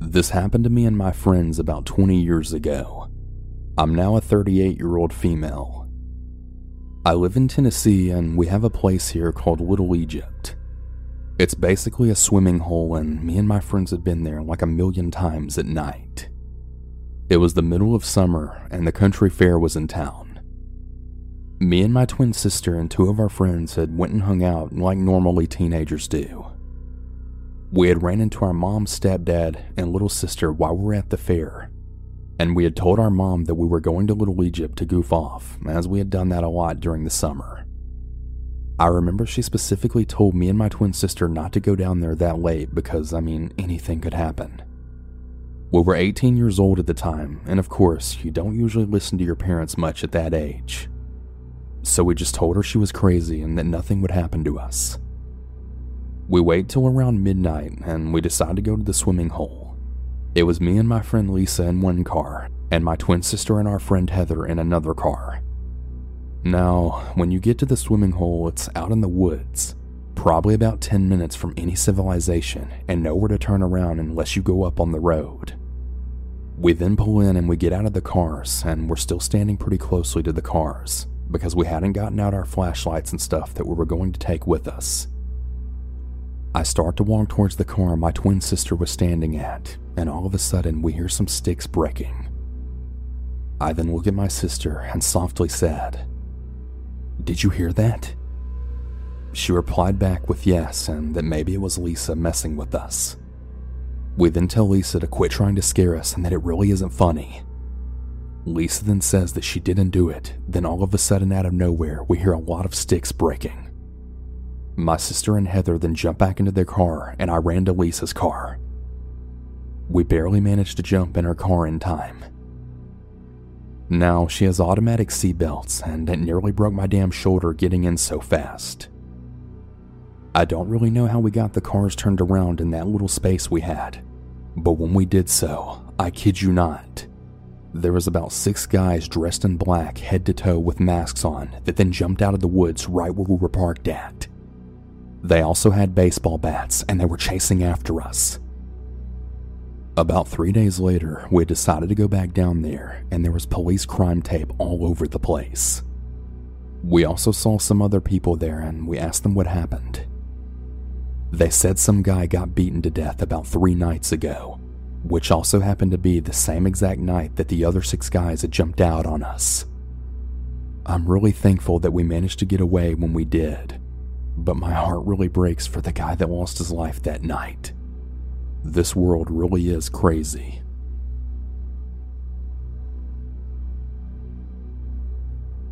This happened to me and my friends about 20 years ago. I'm now a 38 year old female. I live in Tennessee and we have a place here called Little Egypt. It's basically a swimming hole, and me and my friends have been there like a million times at night. It was the middle of summer, and the country fair was in town. Me and my twin sister and two of our friends had went and hung out like normally teenagers do. We had ran into our mom, stepdad, and little sister while we were at the fair, and we had told our mom that we were going to Little Egypt to goof off, as we had done that a lot during the summer. I remember she specifically told me and my twin sister not to go down there that late because, I mean, anything could happen. We were 18 years old at the time, and of course, you don't usually listen to your parents much at that age. So we just told her she was crazy and that nothing would happen to us. We wait till around midnight and we decide to go to the swimming hole. It was me and my friend Lisa in one car, and my twin sister and our friend Heather in another car. Now, when you get to the swimming hole, it's out in the woods, probably about 10 minutes from any civilization, and nowhere to turn around unless you go up on the road. We then pull in and we get out of the cars, and we're still standing pretty closely to the cars because we hadn't gotten out our flashlights and stuff that we were going to take with us. I start to walk towards the car my twin sister was standing at, and all of a sudden we hear some sticks breaking. I then look at my sister and softly said, did you hear that? She replied back with yes, and that maybe it was Lisa messing with us. We then tell Lisa to quit trying to scare us and that it really isn't funny. Lisa then says that she didn't do it, then all of a sudden, out of nowhere, we hear a lot of sticks breaking. My sister and Heather then jump back into their car, and I ran to Lisa's car. We barely managed to jump in her car in time. Now, she has automatic seatbelts, and it nearly broke my damn shoulder getting in so fast. I don't really know how we got the cars turned around in that little space we had, but when we did so, I kid you not, there was about six guys dressed in black head to toe with masks on that then jumped out of the woods right where we were parked at. They also had baseball bats and they were chasing after us. About three days later, we decided to go back down there, and there was police crime tape all over the place. We also saw some other people there, and we asked them what happened. They said some guy got beaten to death about three nights ago, which also happened to be the same exact night that the other six guys had jumped out on us. I'm really thankful that we managed to get away when we did, but my heart really breaks for the guy that lost his life that night. This world really is crazy.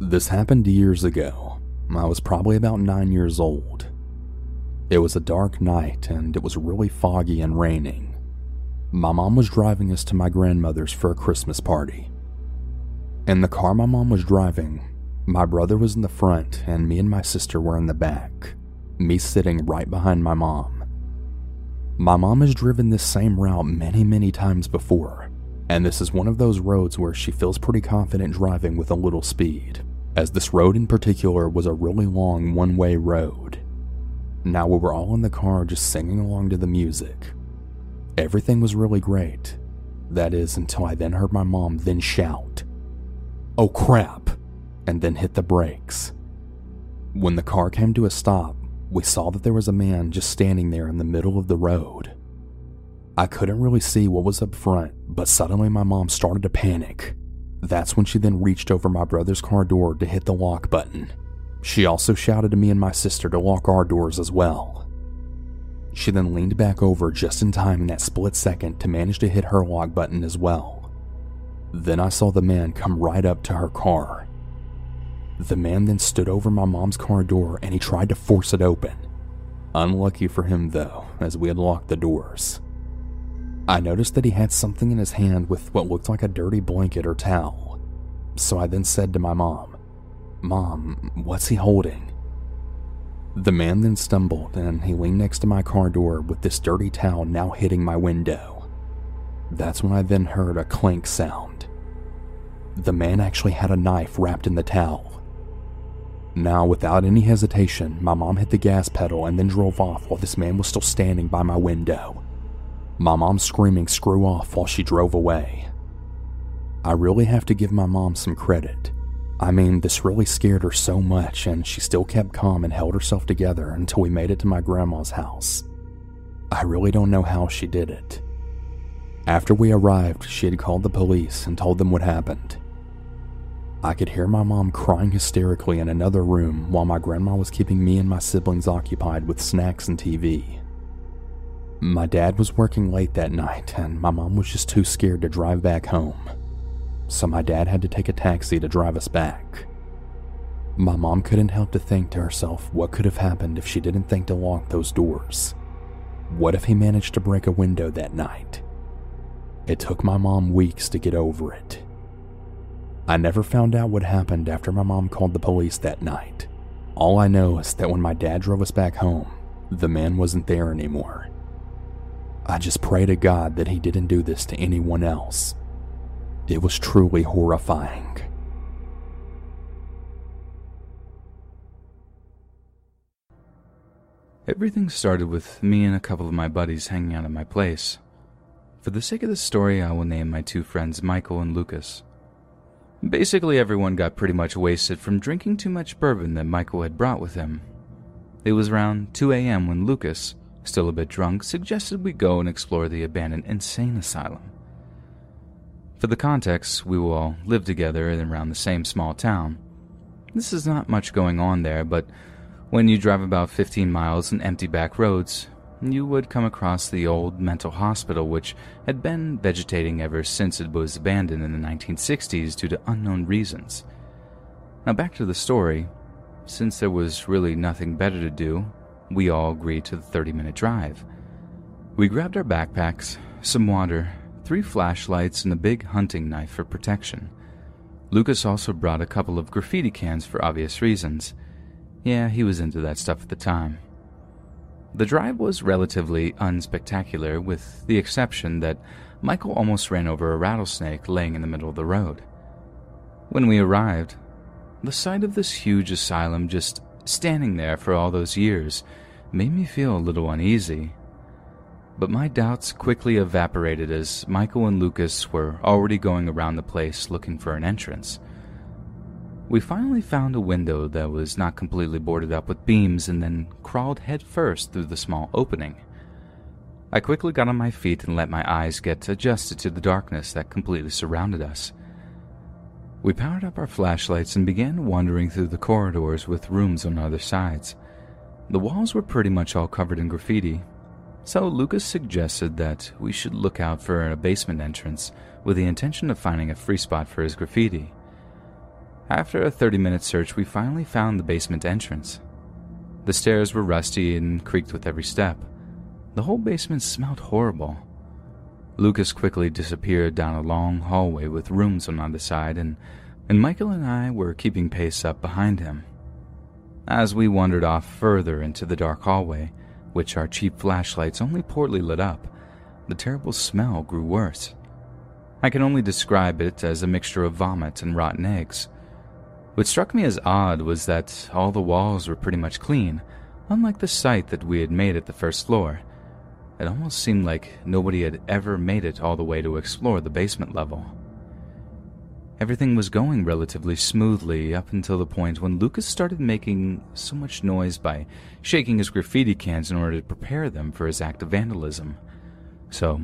This happened years ago. I was probably about nine years old. It was a dark night and it was really foggy and raining. My mom was driving us to my grandmother's for a Christmas party. In the car my mom was driving, my brother was in the front and me and my sister were in the back, me sitting right behind my mom. My mom has driven this same route many, many times before, and this is one of those roads where she feels pretty confident driving with a little speed, as this road in particular was a really long one way road. Now we were all in the car just singing along to the music. Everything was really great. That is, until I then heard my mom then shout, Oh crap! And then hit the brakes. When the car came to a stop, we saw that there was a man just standing there in the middle of the road. I couldn't really see what was up front, but suddenly my mom started to panic. That's when she then reached over my brother's car door to hit the lock button. She also shouted to me and my sister to lock our doors as well. She then leaned back over just in time in that split second to manage to hit her lock button as well. Then I saw the man come right up to her car the man then stood over my mom's car door and he tried to force it open. Unlucky for him, though, as we had locked the doors. I noticed that he had something in his hand with what looked like a dirty blanket or towel. So I then said to my mom, Mom, what's he holding? The man then stumbled and he leaned next to my car door with this dirty towel now hitting my window. That's when I then heard a clink sound. The man actually had a knife wrapped in the towel. Now, without any hesitation, my mom hit the gas pedal and then drove off while this man was still standing by my window. My mom screaming screw off while she drove away. I really have to give my mom some credit. I mean, this really scared her so much, and she still kept calm and held herself together until we made it to my grandma's house. I really don't know how she did it. After we arrived, she had called the police and told them what happened. I could hear my mom crying hysterically in another room while my grandma was keeping me and my siblings occupied with snacks and TV. My dad was working late that night, and my mom was just too scared to drive back home. So my dad had to take a taxi to drive us back. My mom couldn't help to think to herself what could have happened if she didn't think to lock those doors. What if he managed to break a window that night? It took my mom weeks to get over it. I never found out what happened after my mom called the police that night. All I know is that when my dad drove us back home, the man wasn't there anymore. I just pray to God that he didn't do this to anyone else. It was truly horrifying. Everything started with me and a couple of my buddies hanging out at my place. For the sake of the story, I will name my two friends Michael and Lucas. Basically, everyone got pretty much wasted from drinking too much bourbon that Michael had brought with him. It was around 2 a.m. when Lucas, still a bit drunk, suggested we go and explore the abandoned insane asylum. For the context, we will all live together in around the same small town. This is not much going on there, but when you drive about 15 miles in empty back roads, you would come across the old mental hospital, which had been vegetating ever since it was abandoned in the 1960s due to unknown reasons. Now, back to the story. Since there was really nothing better to do, we all agreed to the 30 minute drive. We grabbed our backpacks, some water, three flashlights, and a big hunting knife for protection. Lucas also brought a couple of graffiti cans for obvious reasons. Yeah, he was into that stuff at the time. The drive was relatively unspectacular, with the exception that Michael almost ran over a rattlesnake laying in the middle of the road. When we arrived, the sight of this huge asylum just standing there for all those years made me feel a little uneasy. But my doubts quickly evaporated as Michael and Lucas were already going around the place looking for an entrance. We finally found a window that was not completely boarded up with beams and then crawled headfirst through the small opening. I quickly got on my feet and let my eyes get adjusted to the darkness that completely surrounded us. We powered up our flashlights and began wandering through the corridors with rooms on other sides. The walls were pretty much all covered in graffiti, so Lucas suggested that we should look out for a basement entrance with the intention of finding a free spot for his graffiti. After a 30 minute search, we finally found the basement entrance. The stairs were rusty and creaked with every step. The whole basement smelled horrible. Lucas quickly disappeared down a long hallway with rooms on either side, and, and Michael and I were keeping pace up behind him. As we wandered off further into the dark hallway, which our cheap flashlights only poorly lit up, the terrible smell grew worse. I can only describe it as a mixture of vomit and rotten eggs. What struck me as odd was that all the walls were pretty much clean, unlike the site that we had made at the first floor. It almost seemed like nobody had ever made it all the way to explore the basement level. Everything was going relatively smoothly up until the point when Lucas started making so much noise by shaking his graffiti cans in order to prepare them for his act of vandalism. So,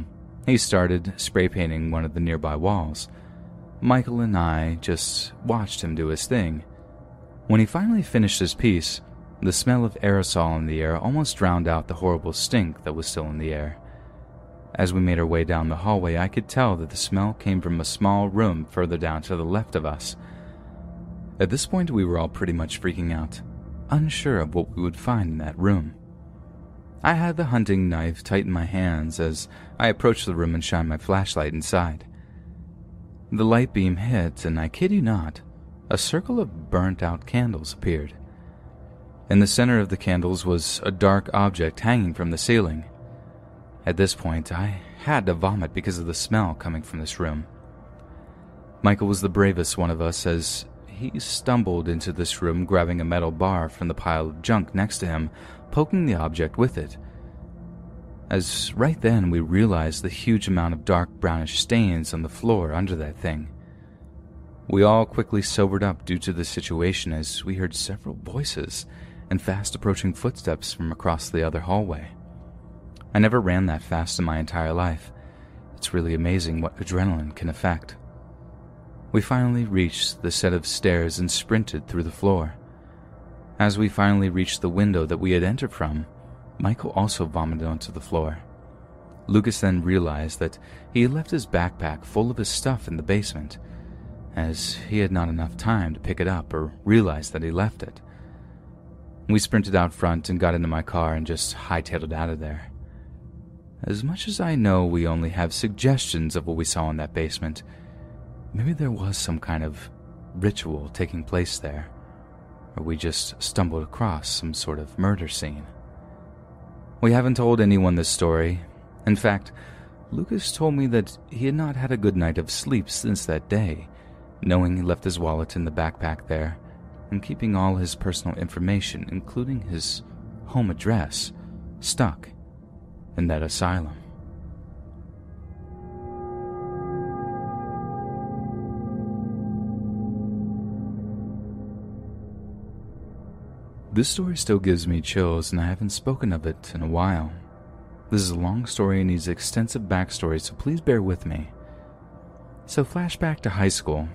he started spray painting one of the nearby walls, Michael and I just watched him do his thing. When he finally finished his piece, the smell of aerosol in the air almost drowned out the horrible stink that was still in the air. As we made our way down the hallway, I could tell that the smell came from a small room further down to the left of us. At this point, we were all pretty much freaking out, unsure of what we would find in that room. I had the hunting knife tight in my hands as I approached the room and shined my flashlight inside. The light beam hit, and I kid you not, a circle of burnt out candles appeared. In the center of the candles was a dark object hanging from the ceiling. At this point, I had to vomit because of the smell coming from this room. Michael was the bravest one of us as he stumbled into this room grabbing a metal bar from the pile of junk next to him, poking the object with it. As right then we realized the huge amount of dark brownish stains on the floor under that thing. We all quickly sobered up due to the situation as we heard several voices and fast approaching footsteps from across the other hallway. I never ran that fast in my entire life. It's really amazing what adrenaline can affect. We finally reached the set of stairs and sprinted through the floor. As we finally reached the window that we had entered from, Michael also vomited onto the floor. Lucas then realized that he had left his backpack full of his stuff in the basement, as he had not enough time to pick it up or realize that he left it. We sprinted out front and got into my car and just hightailed out of there. As much as I know we only have suggestions of what we saw in that basement, maybe there was some kind of ritual taking place there, or we just stumbled across some sort of murder scene. We haven't told anyone this story. In fact, Lucas told me that he had not had a good night of sleep since that day, knowing he left his wallet in the backpack there and keeping all his personal information, including his home address, stuck in that asylum. This story still gives me chills, and I haven't spoken of it in a while. This is a long story and needs extensive backstory, so please bear with me. So, flashback to high school.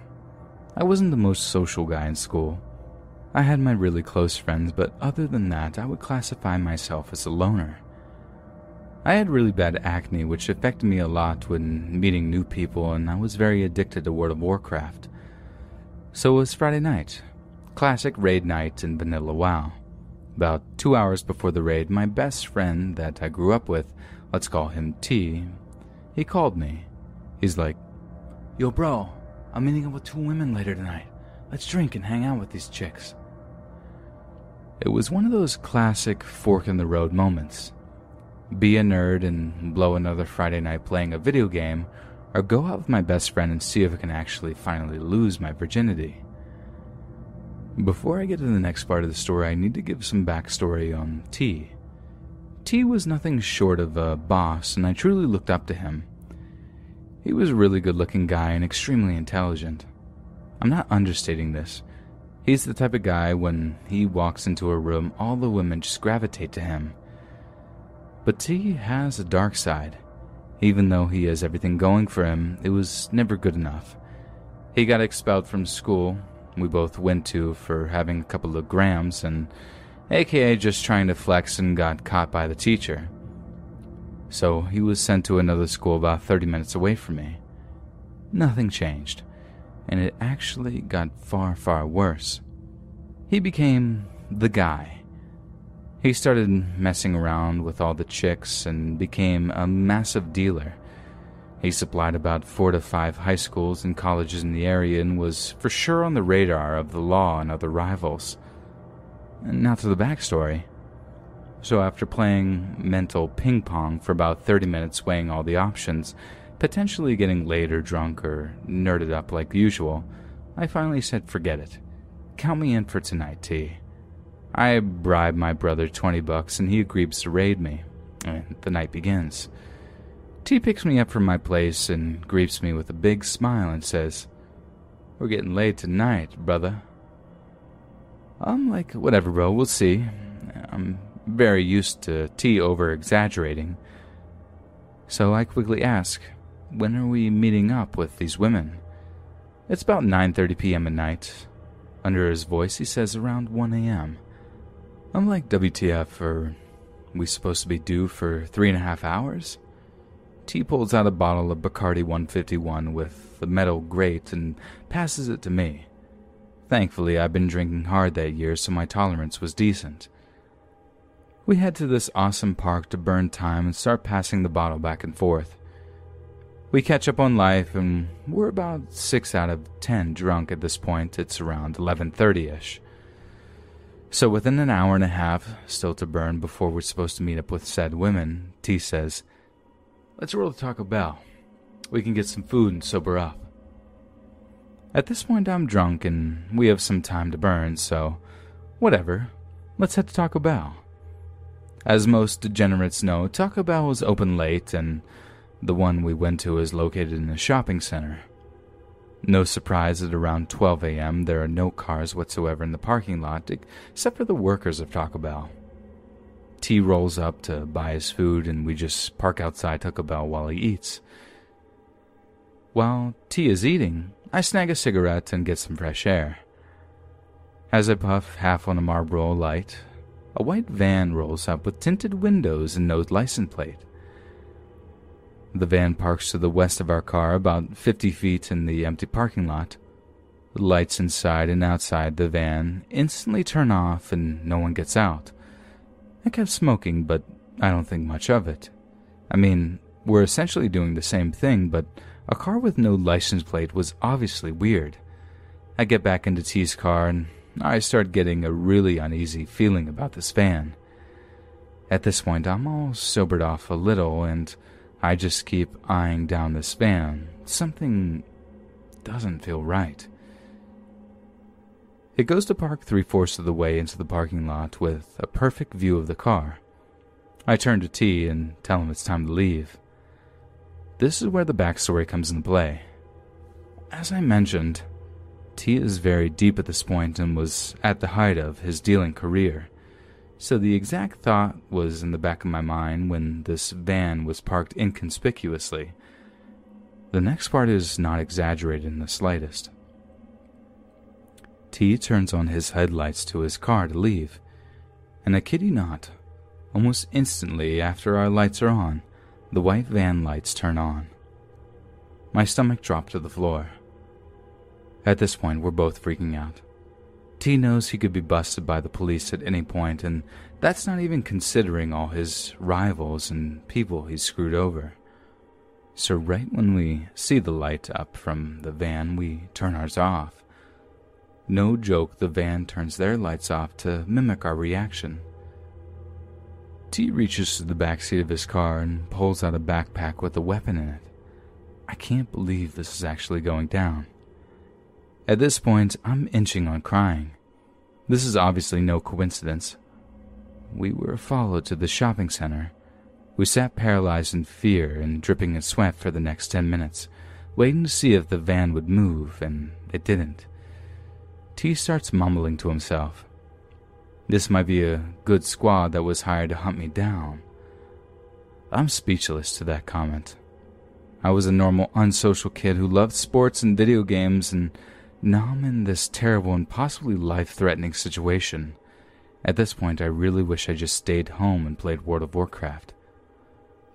I wasn't the most social guy in school. I had my really close friends, but other than that, I would classify myself as a loner. I had really bad acne, which affected me a lot when meeting new people, and I was very addicted to World of Warcraft. So it was Friday night. Classic raid night in Vanilla WoW. About two hours before the raid, my best friend that I grew up with, let's call him T, he called me. He's like, Yo, bro, I'm meeting up with two women later tonight. Let's drink and hang out with these chicks. It was one of those classic fork in the road moments. Be a nerd and blow another Friday night playing a video game, or go out with my best friend and see if I can actually finally lose my virginity. Before I get to the next part of the story, I need to give some backstory on T. T was nothing short of a boss, and I truly looked up to him. He was a really good looking guy and extremely intelligent. I'm not understating this. He's the type of guy when he walks into a room, all the women just gravitate to him. But T has a dark side. Even though he has everything going for him, it was never good enough. He got expelled from school, we both went to for having a couple of grams and aka just trying to flex and got caught by the teacher. So he was sent to another school about 30 minutes away from me. Nothing changed, and it actually got far, far worse. He became the guy. He started messing around with all the chicks and became a massive dealer he supplied about four to five high schools and colleges in the area and was for sure on the radar of the law and other rivals. And now to the backstory. So, after playing mental ping pong for about 30 minutes, weighing all the options, potentially getting laid or drunk or nerded up like usual, I finally said, forget it. Count me in for tonight, T. I bribe my brother 20 bucks and he agrees to raid me. And the night begins. T picks me up from my place and greets me with a big smile and says, We're getting late tonight, brother. I'm like, whatever, bro, we'll see. I'm very used to T over exaggerating. So I quickly ask, when are we meeting up with these women? It's about 9:30 p.m. at night. Under his voice, he says around 1 a.m. I'm like, WTF, are we supposed to be due for three and a half hours? T pulls out a bottle of Bacardi 151 with the metal grate and passes it to me. Thankfully, I've been drinking hard that year, so my tolerance was decent. We head to this awesome park to burn time and start passing the bottle back and forth. We catch up on life, and we're about six out of ten drunk at this point. It's around 11:30ish. So within an hour and a half, still to burn before we're supposed to meet up with said women, T says, Let's roll to Taco Bell. We can get some food and sober up. At this point, I'm drunk and we have some time to burn, so whatever. Let's head to Taco Bell. As most degenerates know, Taco Bell was open late, and the one we went to is located in a shopping center. No surprise that around 12 a.m., there are no cars whatsoever in the parking lot except for the workers of Taco Bell. T rolls up to buy his food, and we just park outside Taco Bell while he eats. While T is eating, I snag a cigarette and get some fresh air. As I puff half on a Marlboro light, a white van rolls up with tinted windows and no license plate. The van parks to the west of our car, about 50 feet in the empty parking lot. The lights inside and outside the van instantly turn off and no one gets out. I kept smoking, but I don't think much of it. I mean, we're essentially doing the same thing, but a car with no license plate was obviously weird. I get back into T's car and I start getting a really uneasy feeling about this van. At this point, I'm all sobered off a little and I just keep eyeing down this van. Something doesn't feel right. It goes to park three fourths of the way into the parking lot with a perfect view of the car. I turn to T and tell him it's time to leave. This is where the backstory comes into play. As I mentioned, T is very deep at this point and was at the height of his dealing career. So the exact thought was in the back of my mind when this van was parked inconspicuously. The next part is not exaggerated in the slightest. T turns on his headlights to his car to leave, and I kid you not, almost instantly after our lights are on, the white van lights turn on. My stomach dropped to the floor. At this point, we're both freaking out. T knows he could be busted by the police at any point, and that's not even considering all his rivals and people he's screwed over. So, right when we see the light up from the van, we turn ours off. No joke, the van turns their lights off to mimic our reaction. T reaches to the back seat of his car and pulls out a backpack with a weapon in it. I can't believe this is actually going down. At this point, I'm inching on crying. This is obviously no coincidence. We were followed to the shopping center. We sat paralyzed in fear and dripping in sweat for the next ten minutes, waiting to see if the van would move, and it didn't. T starts mumbling to himself. This might be a good squad that was hired to hunt me down. I'm speechless to that comment. I was a normal, unsocial kid who loved sports and video games and now I'm in this terrible and possibly life threatening situation. At this point, I really wish I just stayed home and played World of Warcraft.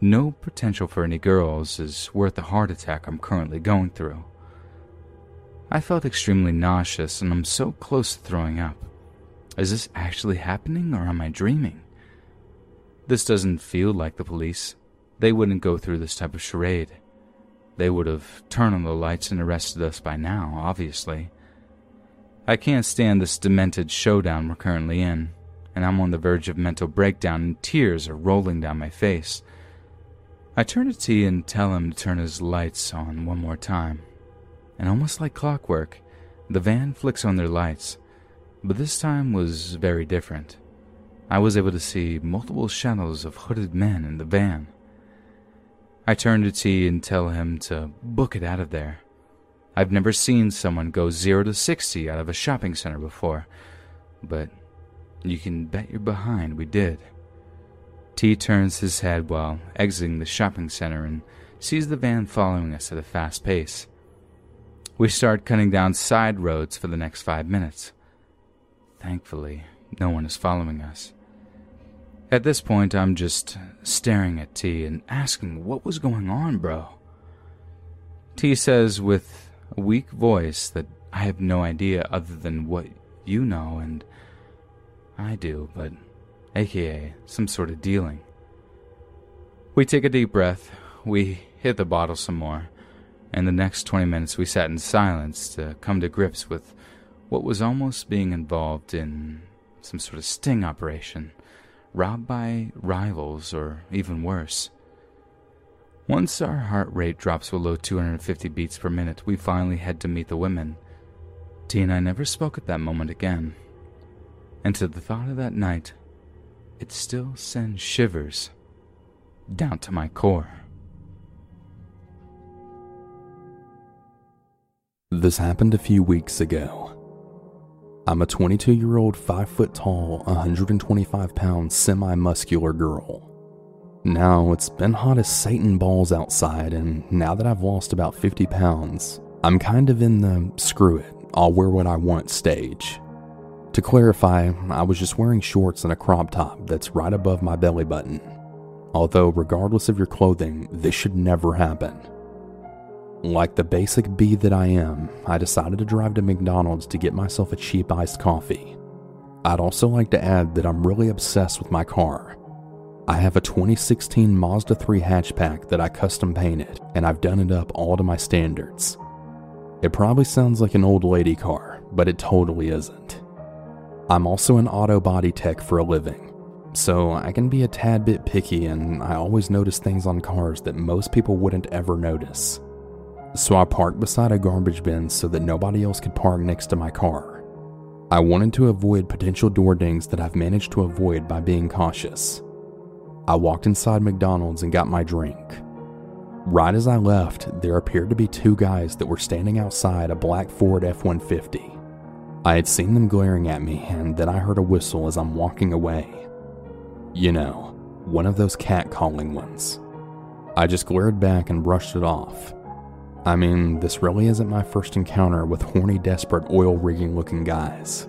No potential for any girls is worth the heart attack I'm currently going through. I felt extremely nauseous and I'm so close to throwing up. Is this actually happening or am I dreaming? This doesn't feel like the police. They wouldn't go through this type of charade. They would have turned on the lights and arrested us by now, obviously. I can't stand this demented showdown we're currently in, and I'm on the verge of mental breakdown and tears are rolling down my face. I turn to T and tell him to turn his lights on one more time. And almost like clockwork, the van flicks on their lights, but this time was very different. I was able to see multiple shadows of hooded men in the van. I turn to T and tell him to book it out of there. I've never seen someone go 0 to 60 out of a shopping center before, but you can bet you're behind we did. T turns his head while exiting the shopping center and sees the van following us at a fast pace. We start cutting down side roads for the next five minutes. Thankfully, no one is following us. At this point, I'm just staring at T and asking what was going on, bro. T says with a weak voice that I have no idea other than what you know and I do, but aka some sort of dealing. We take a deep breath, we hit the bottle some more, and the next 20 minutes we sat in silence to come to grips with what was almost being involved in some sort of sting operation robbed by rivals, or even worse. Once our heart rate drops below 250 beats per minute, we finally head to meet the women. T and I never spoke at that moment again. And to the thought of that night, it still sends shivers down to my core. This happened a few weeks ago. I'm a 22 year old, 5 foot tall, 125 pound, semi muscular girl. Now, it's been hot as Satan balls outside, and now that I've lost about 50 pounds, I'm kind of in the screw it, I'll wear what I want stage. To clarify, I was just wearing shorts and a crop top that's right above my belly button. Although, regardless of your clothing, this should never happen. Like the basic bee that I am, I decided to drive to McDonald's to get myself a cheap iced coffee. I'd also like to add that I'm really obsessed with my car. I have a 2016 Mazda 3 hatchback that I custom painted, and I've done it up all to my standards. It probably sounds like an old lady car, but it totally isn't. I'm also an auto body tech for a living, so I can be a tad bit picky and I always notice things on cars that most people wouldn't ever notice so I parked beside a garbage bin so that nobody else could park next to my car. I wanted to avoid potential door dings that I've managed to avoid by being cautious. I walked inside McDonald's and got my drink. Right as I left, there appeared to be two guys that were standing outside a black Ford F 150. I had seen them glaring at me, and then I heard a whistle as I'm walking away. You know, one of those cat calling ones. I just glared back and brushed it off. I mean, this really isn't my first encounter with horny, desperate, oil rigging looking guys.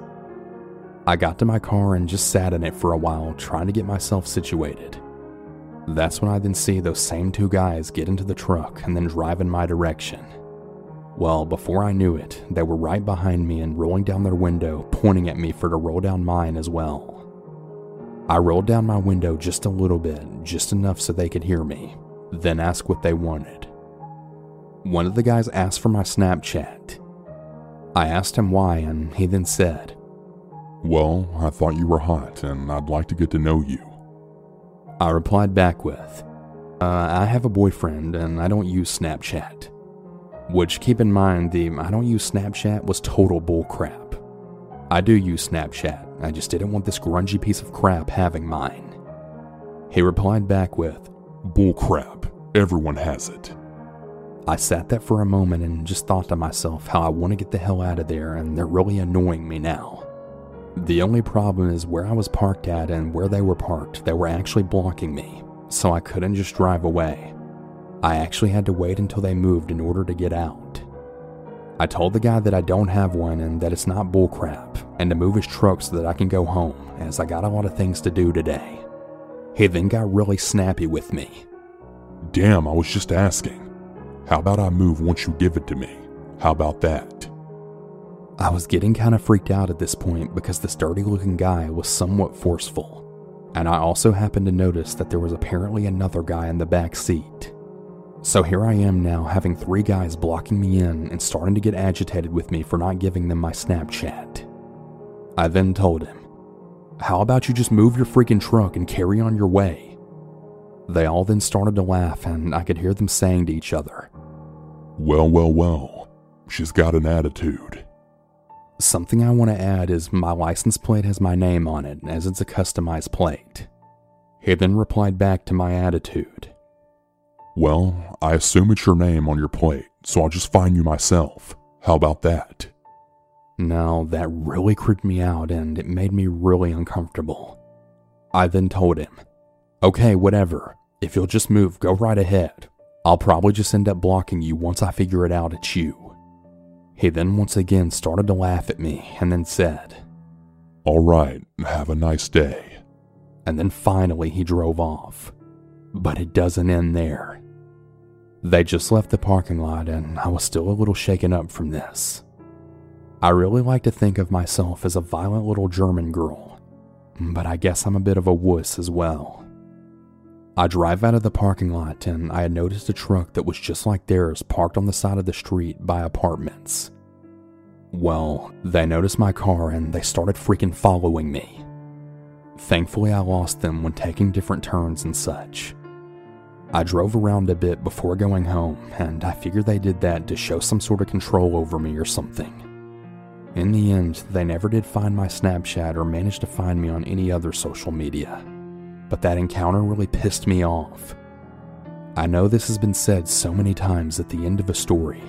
I got to my car and just sat in it for a while, trying to get myself situated. That's when I then see those same two guys get into the truck and then drive in my direction. Well, before I knew it, they were right behind me and rolling down their window, pointing at me for to roll down mine as well. I rolled down my window just a little bit, just enough so they could hear me, then ask what they wanted. One of the guys asked for my Snapchat. I asked him why, and he then said, Well, I thought you were hot, and I'd like to get to know you. I replied back with, uh, I have a boyfriend and I don't use Snapchat. Which, keep in mind, the I don't use Snapchat was total bullcrap. I do use Snapchat, I just didn't want this grungy piece of crap having mine. He replied back with, Bullcrap. Everyone has it. I sat there for a moment and just thought to myself how I want to get the hell out of there, and they're really annoying me now. The only problem is where I was parked at and where they were parked, they were actually blocking me, so I couldn't just drive away. I actually had to wait until they moved in order to get out. I told the guy that I don't have one and that it's not bullcrap, and to move his truck so that I can go home, as I got a lot of things to do today. He then got really snappy with me. Damn, I was just asking. How about I move once you give it to me? How about that? I was getting kind of freaked out at this point because the sturdy looking guy was somewhat forceful. And I also happened to notice that there was apparently another guy in the back seat. So here I am now having three guys blocking me in and starting to get agitated with me for not giving them my Snapchat. I then told him, How about you just move your freaking truck and carry on your way? They all then started to laugh, and I could hear them saying to each other, Well, well, well, she's got an attitude. Something I want to add is my license plate has my name on it, as it's a customized plate. He then replied back to my attitude. Well, I assume it's your name on your plate, so I'll just find you myself. How about that? Now, that really creeped me out and it made me really uncomfortable. I then told him, Okay, whatever. If you'll just move, go right ahead. I'll probably just end up blocking you once I figure it out it's you. He then once again started to laugh at me and then said, All right, have a nice day. And then finally he drove off. But it doesn't end there. They just left the parking lot and I was still a little shaken up from this. I really like to think of myself as a violent little German girl, but I guess I'm a bit of a wuss as well. I drive out of the parking lot and I had noticed a truck that was just like theirs parked on the side of the street by apartments. Well, they noticed my car and they started freaking following me. Thankfully, I lost them when taking different turns and such. I drove around a bit before going home, and I figured they did that to show some sort of control over me or something. In the end, they never did find my Snapchat or manage to find me on any other social media. But that encounter really pissed me off. I know this has been said so many times at the end of a story,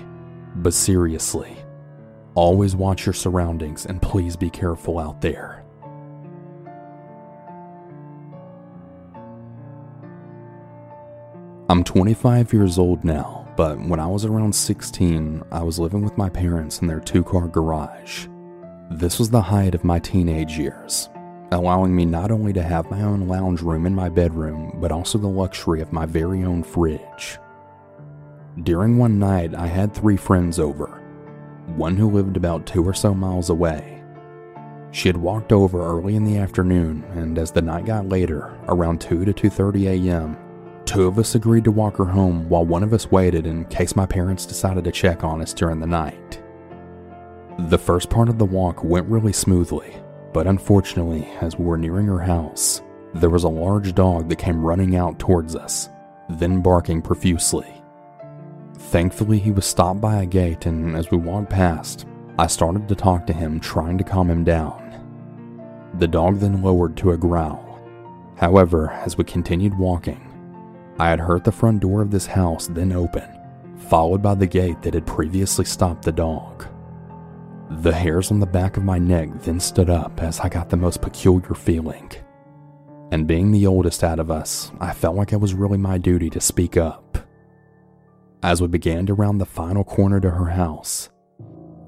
but seriously, always watch your surroundings and please be careful out there. I'm 25 years old now, but when I was around 16, I was living with my parents in their two car garage. This was the height of my teenage years, allowing me not only to have my own lounge room in my bedroom, but also the luxury of my very own fridge. During one night, I had three friends over, one who lived about two or so miles away. She had walked over early in the afternoon, and as the night got later, around 2 to 2:30 a.m., two of us agreed to walk her home while one of us waited in case my parents decided to check on us during the night. The first part of the walk went really smoothly, but unfortunately, as we were nearing her house, there was a large dog that came running out towards us, then barking profusely. Thankfully, he was stopped by a gate, and as we walked past, I started to talk to him, trying to calm him down. The dog then lowered to a growl. However, as we continued walking, I had heard the front door of this house then open, followed by the gate that had previously stopped the dog. The hairs on the back of my neck then stood up as I got the most peculiar feeling. And being the oldest out of us, I felt like it was really my duty to speak up. As we began to round the final corner to her house,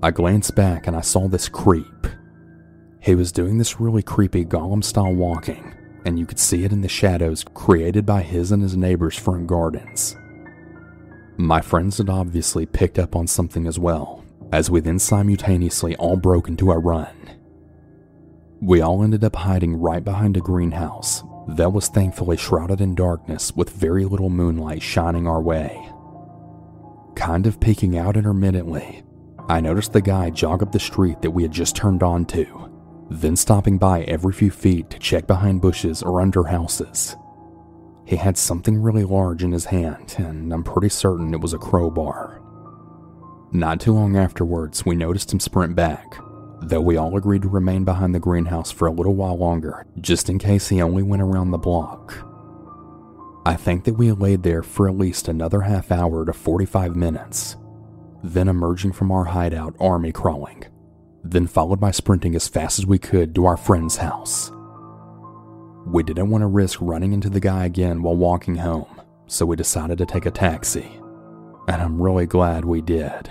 I glanced back and I saw this creep. He was doing this really creepy Gollum style walking, and you could see it in the shadows created by his and his neighbor's front gardens. My friends had obviously picked up on something as well, as we then simultaneously all broke into a run. We all ended up hiding right behind a greenhouse that was thankfully shrouded in darkness with very little moonlight shining our way. Kind of peeking out intermittently, I noticed the guy jog up the street that we had just turned onto, then stopping by every few feet to check behind bushes or under houses. He had something really large in his hand, and I'm pretty certain it was a crowbar. Not too long afterwards, we noticed him sprint back, though we all agreed to remain behind the greenhouse for a little while longer, just in case he only went around the block. I think that we laid there for at least another half hour to 45 minutes, then emerging from our hideout, army crawling, then followed by sprinting as fast as we could to our friend's house. We didn't want to risk running into the guy again while walking home, so we decided to take a taxi and I'm really glad we did.